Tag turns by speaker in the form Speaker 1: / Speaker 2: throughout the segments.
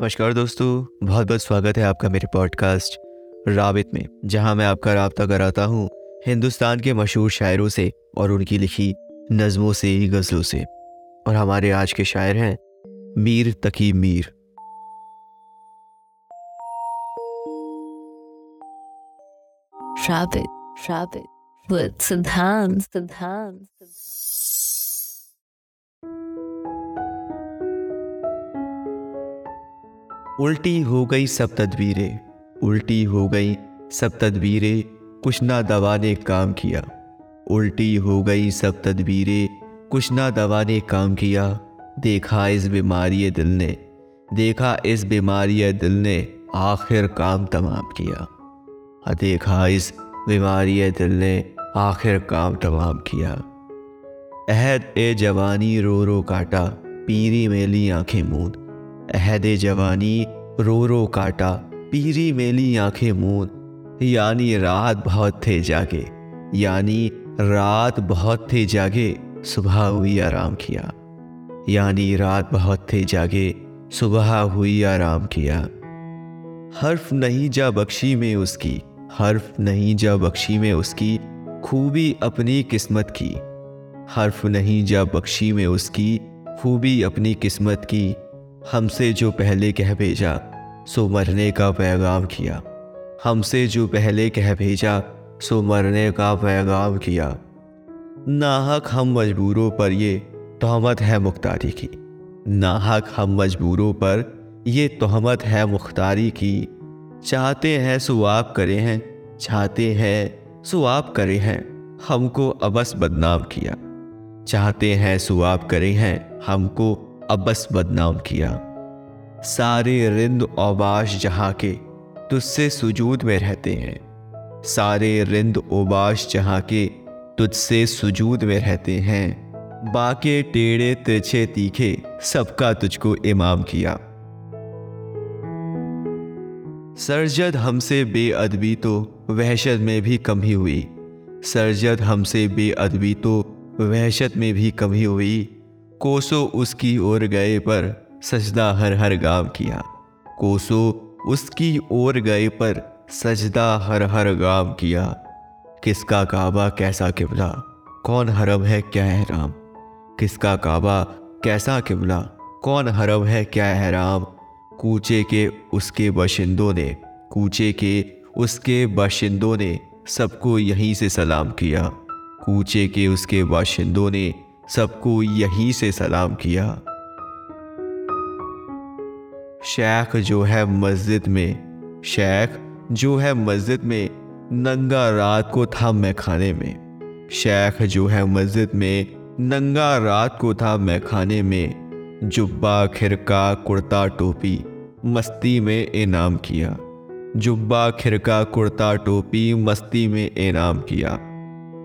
Speaker 1: नमस्कार दोस्तों बहुत बहुत स्वागत है आपका मेरे पॉडकास्ट राबित में जहाँ मैं आपका रबता कराता हूँ हिंदुस्तान के मशहूर शायरों से और उनकी लिखी नज़मों से गज़लों से। और हमारे आज के शायर हैं मीर तकी Mir.
Speaker 2: Rabbit, rabbit, with Siddhant,
Speaker 1: उल्टी हो गई सब तदबीरें, उल्टी हो गई सब तदबीरें, कुछ ना दवा ने काम किया। उल्टी हो गई सब तदबीरें, कुछ ना दवा ने काम किया। देखा इस बीमारी दिल ने, देखा इस बीमारी दिल ने आखिर काम तमाम किया। देखा इस बीमारी दिल ने आखिर काम तमाम किया। अहद ए जवानी रो रो काटा, पीरी मेली आँखें मूंद। अहद जवानी, रो रो काटा, पीरी मेली आँखें मूंद। यानी रात बहुत थे जागे, यानी रात बहुत थे जागे, सुबह हुई आराम किया। यानी रात बहुत थे जागे, सुबह हुई आराम किया। हर्फ नहीं जा बख्शी में उसकी, हर्फ नहीं जा बख्शी में उसकी, खूबी अपनी किस्मत की। हर्फ नहीं जा बख्शी में उसकी, खूबी अपनी किस्मत की हमसे जो पहले कह भेजा, सो मरने का पैगाम किया। हमसे जो पहले कह भेजा, सो मरने का पैगाम किया। नाहक हम मजबूरों पर ये तहमत है मुख्तारी की। नाहक हम मजबूरों पर ये तहमत है मुख्तारी की। चाहते हैं सो आप करे हैं, चाहते हैं सो आप करे हैं, हमको अबस बदनाम किया। चाहते हैं सो आप करे हैं, हमको अबस बदनाम किया। सारे रिंद ओबाश जहाँ के तुझसे सुजूद में रहते हैं। सारे रिंद ओबाश जहाँ के तुझसे सुजूद में रहते हैं। बाके टेढ़े, तिरछे, तीखे सबका तुझको इमाम किया। सरजद हमसे बेअदबी तो वहशत में भी कम ही हुई। सरजद हमसे बेअदबी तो वहशत में भी कम ही हुई। कोसो उसकी ओर गए पर सजदा हर हर गाँव किया। कोसो उसकी ओर गए पर सजदा हर हर गाँव किया। किसका काबा कैसा किबला? कौन हरम है क्या एहराम? किसका काबा कैसा किबला? कौन हरम है क्या एहराम? कूचे के उसके बाशिंदों ने, कूचे के उसके बाशिंदों ने सबको यहीं से सलाम किया। कूचे के उसके बाशिंदों ने सबको यहीं से सलाम किया। शेख जो है मस्जिद में, शेख जो है मस्जिद में नंगा रात को था मैं खाने में। शेख जो है मस्जिद में नंगा रात को था मैं खाने में। जुब्बा, खिरका, कुर्ता, टोपी मस्ती में इनाम किया। जुब्बा, खिरका, कुर्ता, टोपी मस्ती में इनाम किया।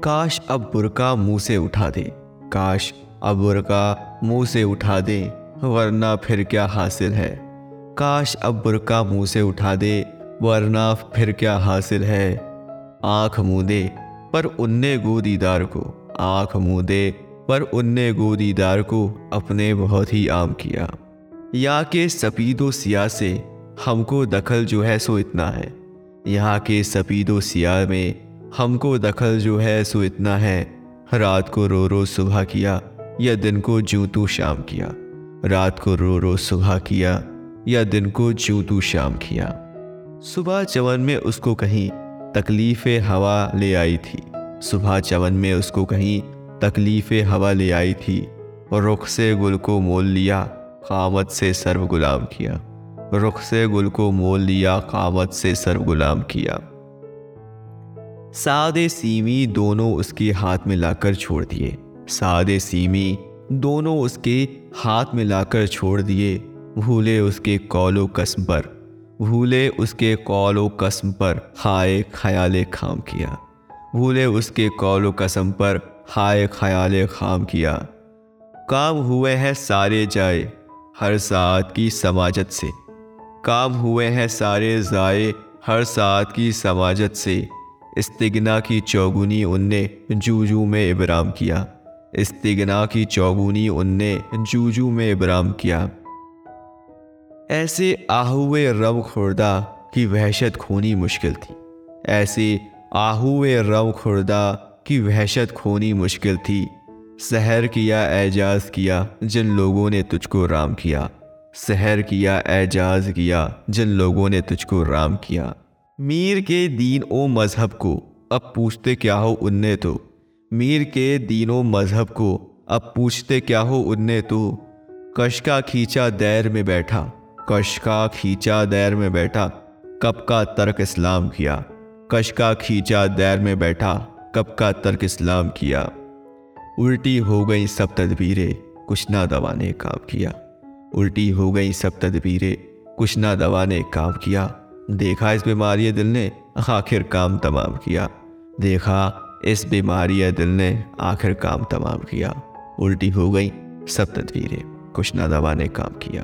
Speaker 1: काश अब बुरका मुँह से उठा दे। काश अब बुरका मुँह से उठा दे, वरना फिर क्या हासिल है? काश अब बुरका मुँह से उठा दे, वरना फिर क्या हासिल है? आँख मुँह दे, पर उनने गोदीदार को। आँख मुँह दे, पर उनने गोदीदार को अपने बहुत ही आम किया। यहाँ के सपीदो सिया से हमको दखल जो है सो इतना है। यहाँ के सपीदो सिया में हमको दखल जो है सो इतना है। रात को रो रो सुबह किया, या दिन को जू तू शाम किया। रात को रो रो सुबह किया, या दिन को जू तू शाम किया। सुबह चवन में उसको कहीं तकलीफ़ हवा ले आई थी। सुबह चवन में उसको कहीं तकलीफ़ हवा ले आई थी रुख से गुल को मोल लिया कामत से सर्व गुलाम किया। रुख से गुल को मोल लिया कामत से सर्व गुलाम किया। सादे सीमी दोनों उसके हाथ में लाकर छोड़ दिए। सादे सीमी दोनों उसके हाथ में लाकर छोड़ दिए। भूले उसके कौलो कसम पर, भूले उसके कौलो कसम पर हाय ख्याल खाम किया। भूले उसके कौलो कसम पर हाय ख्याल खाम किया। काम हुए हैं सारे जाए हर साथ की समाजत से। काम हुए हैं सारे ज़ाए हर साथ की समाजत से। इस्तिगना की चौगुनी उनने जूजू में इबराम किया। इस्तिगना की चौगुनी उनने जूजू में इबराम किया। ऐसे आहुए रव खुर्दा की वहशत खोनी मुश्किल थी। ऐसे आहुए रव खुर्दा की वहशत खोनी मुश्किल थी। सहर किया एजाज किया जिन लोगों ने तुझको राम किया। सहर किया एजाज किया जिन लोगों ने तुझको राम किया। मीर के दीन ओ मज़हब को, अब पूछते क्या हो उनने तो। मीर के दीनों मज़हब को, अब पूछते क्या हो उनने तो। कश का खींचा दैर में बैठा, कश का खींचा दैर में बैठा, कब का तर्क इस्लाम किया। कश का खींचा दैर में बैठा, कब का तर्क इस्लाम किया। उल्टी हो गई सब तदबीरें, कुछ ना दवा ने काम किया। उल्टी हो गई सब तदबीरें, कुछ ना दवा ने काम किया। देखा इस बीमारी दिल ने, आखिर काम तमाम किया। देखा इस बीमारी दिल ने, आखिर काम तमाम किया। उल्टी हो गई सब तदवीरें कुछ ना दवा ने काम किया।